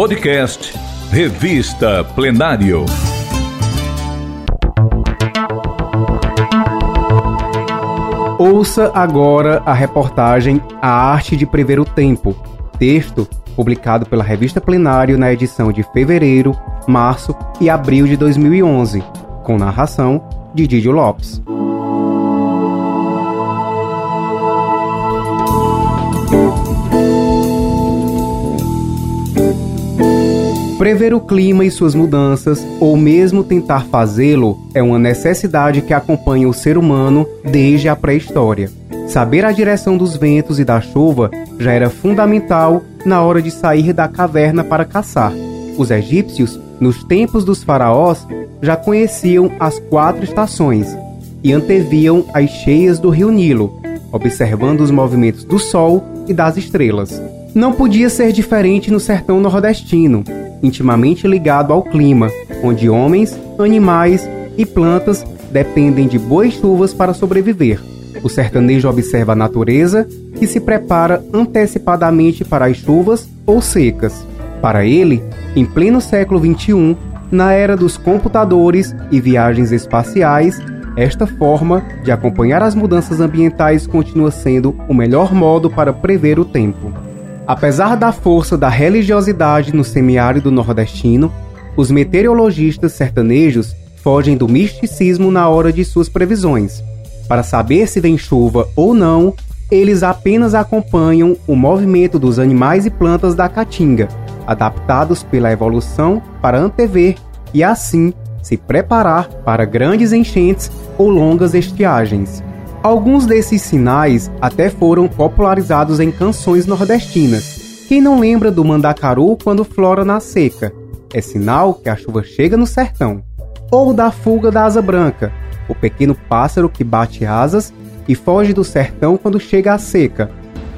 Podcast Revista Plenário. Ouça agora a reportagem A Arte de Prever o Tempo, texto publicado pela Revista Plenário na edição de fevereiro, março e abril de 2011, com narração de Didio Lopes. Prever o clima e suas mudanças, ou mesmo tentar fazê-lo, é uma necessidade que acompanha o ser humano desde a pré-história. Saber a direção dos ventos e da chuva já era fundamental na hora de sair da caverna para caçar. Os egípcios, nos tempos dos faraós, já conheciam as quatro estações e anteviam as cheias do rio Nilo, observando os movimentos do sol e das estrelas. Não podia ser diferente no sertão nordestino, intimamente ligado ao clima, onde homens, animais e plantas dependem de boas chuvas para sobreviver. O sertanejo observa a natureza e se prepara antecipadamente para as chuvas ou secas. Para ele, em pleno século XXI, na era dos computadores e viagens espaciais, esta forma de acompanhar as mudanças ambientais continua sendo o melhor modo para prever o tempo. Apesar da força da religiosidade no semiárido nordestino, os meteorologistas sertanejos fogem do misticismo na hora de suas previsões. Para saber se vem chuva ou não, eles apenas acompanham o movimento dos animais e plantas da caatinga, adaptados pela evolução para antever e assim se preparar para grandes enchentes ou longas estiagens. Alguns desses sinais até foram popularizados em canções nordestinas. Quem não lembra do mandacaru quando flora na seca? É sinal que a chuva chega no sertão. Ou da fuga da asa branca, o pequeno pássaro que bate asas e foge do sertão quando chega a seca,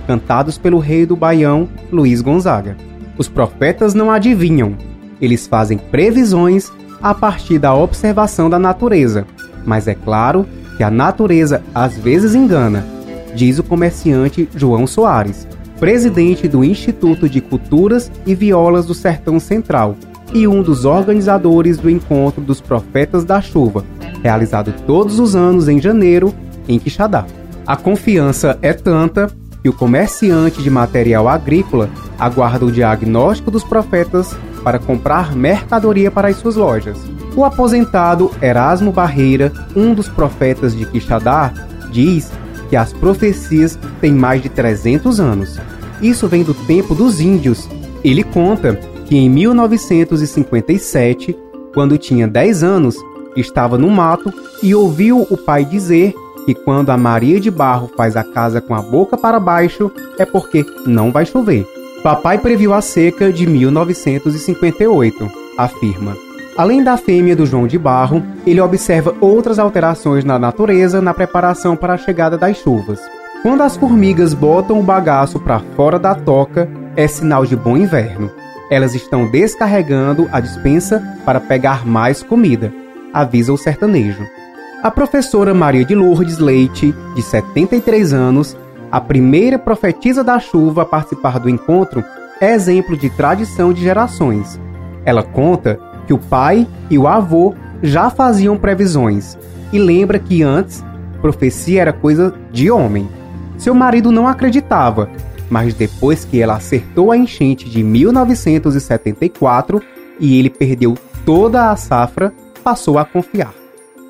cantados pelo rei do Baião, Luiz Gonzaga. Os profetas não adivinham, eles fazem previsões a partir da observação da natureza, mas é claro que a natureza às vezes engana, diz o comerciante João Soares, presidente do Instituto de Culturas e Violas do Sertão Central e um dos organizadores do Encontro dos Profetas da Chuva, realizado todos os anos em janeiro em Quixadá. A confiança é tanta que o comerciante de material agrícola aguarda o diagnóstico dos profetas para comprar mercadoria para as suas lojas. O aposentado Erasmo Barreira, um dos profetas de Quixadá, diz que as profecias têm mais de 300 anos. Isso vem do tempo dos índios. Ele conta que em 1957, quando tinha 10 anos, estava no mato e ouviu o pai dizer que quando a Maria de Barro faz a casa com a boca para baixo é porque não vai chover. Papai previu a seca de 1958, afirma. Além da fêmea do João de Barro, ele observa outras alterações na natureza na preparação para a chegada das chuvas. Quando as formigas botam o bagaço para fora da toca, é sinal de bom inverno. Elas estão descarregando a dispensa para pegar mais comida, avisa o sertanejo. A professora Maria de Lourdes Leite, de 73 anos, a primeira profetisa da chuva a participar do encontro, é exemplo de tradição de gerações. Ela conta que o pai e o avô já faziam previsões e lembra que antes profecia era coisa de homem. Seu marido não acreditava, mas depois que ela acertou a enchente de 1974 e ele perdeu toda a safra, passou a confiar.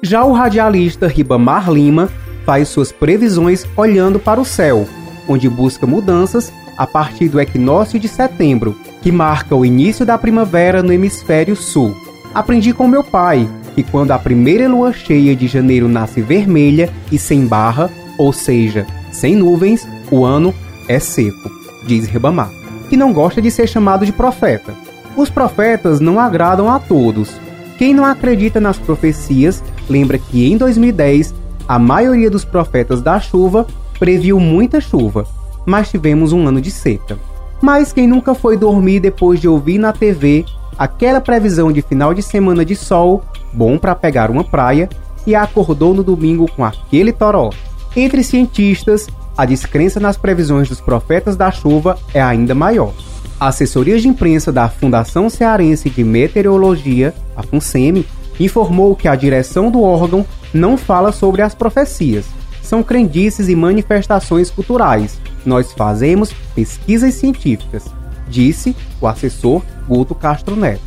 Já o radialista Ribamar Lima faz suas previsões olhando para o céu, onde busca mudanças a partir do equinócio de setembro, que marca o início da primavera no hemisfério sul. Aprendi com meu pai que quando a primeira lua cheia de janeiro nasce vermelha e sem barra, ou seja, sem nuvens, o ano é seco, diz Ribamar, que não gosta de ser chamado de profeta. Os profetas não agradam a todos. Quem não acredita nas profecias lembra que em 2010 a maioria dos profetas da chuva previu muita chuva, mas tivemos um ano de seca. Mas quem nunca foi dormir depois de ouvir na TV aquela previsão de final de semana de sol, bom para pegar uma praia, e acordou no domingo com aquele toró? Entre cientistas, a descrença nas previsões dos profetas da chuva é ainda maior. A assessoria de imprensa da Fundação Cearense de Meteorologia, a FUNSEMI, informou que a direção do órgão não fala sobre as profecias. São crendices e manifestações culturais. Nós fazemos pesquisas científicas, disse o assessor Guto Castro Neto.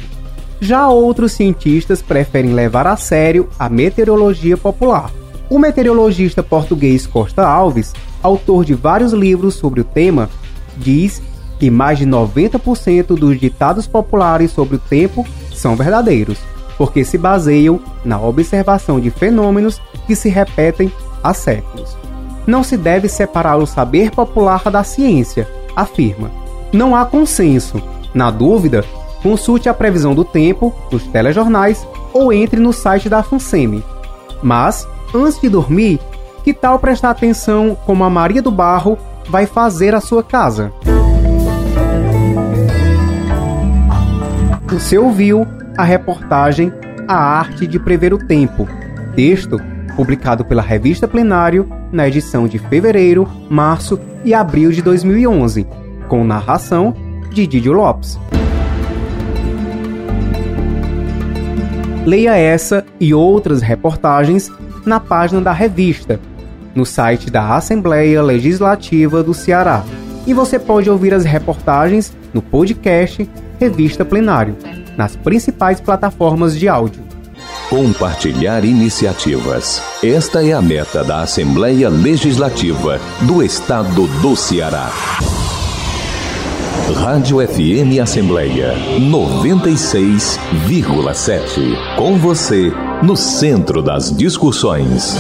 Já outros cientistas preferem levar a sério a meteorologia popular. O meteorologista português Costa Alves, autor de vários livros sobre o tema, diz que mais de 90% dos ditados populares sobre o tempo são verdadeiros, porque se baseiam na observação de fenômenos que se repetem há séculos. Não se deve separar o saber popular da ciência, afirma. Não há consenso. Na dúvida, consulte a previsão do tempo nos telejornais ou entre no site da FUNSEMI. Mas, antes de dormir, que tal prestar atenção como a Maria do Barro vai fazer a sua casa? Você ouviu a reportagem A Arte de Prever o Tempo, texto publicado pela revista Plenário na edição de fevereiro, março e abril de 2011, com narração de Didio Lopes. Leia essa e outras reportagens na página da revista, no site da Assembleia Legislativa do Ceará. E você pode ouvir as reportagens no podcast Revista Plenário, nas principais plataformas de áudio. Compartilhar iniciativas. Esta é a meta da Assembleia Legislativa do Estado do Ceará. Rádio FM Assembleia 96,7. Com você, no centro das discussões.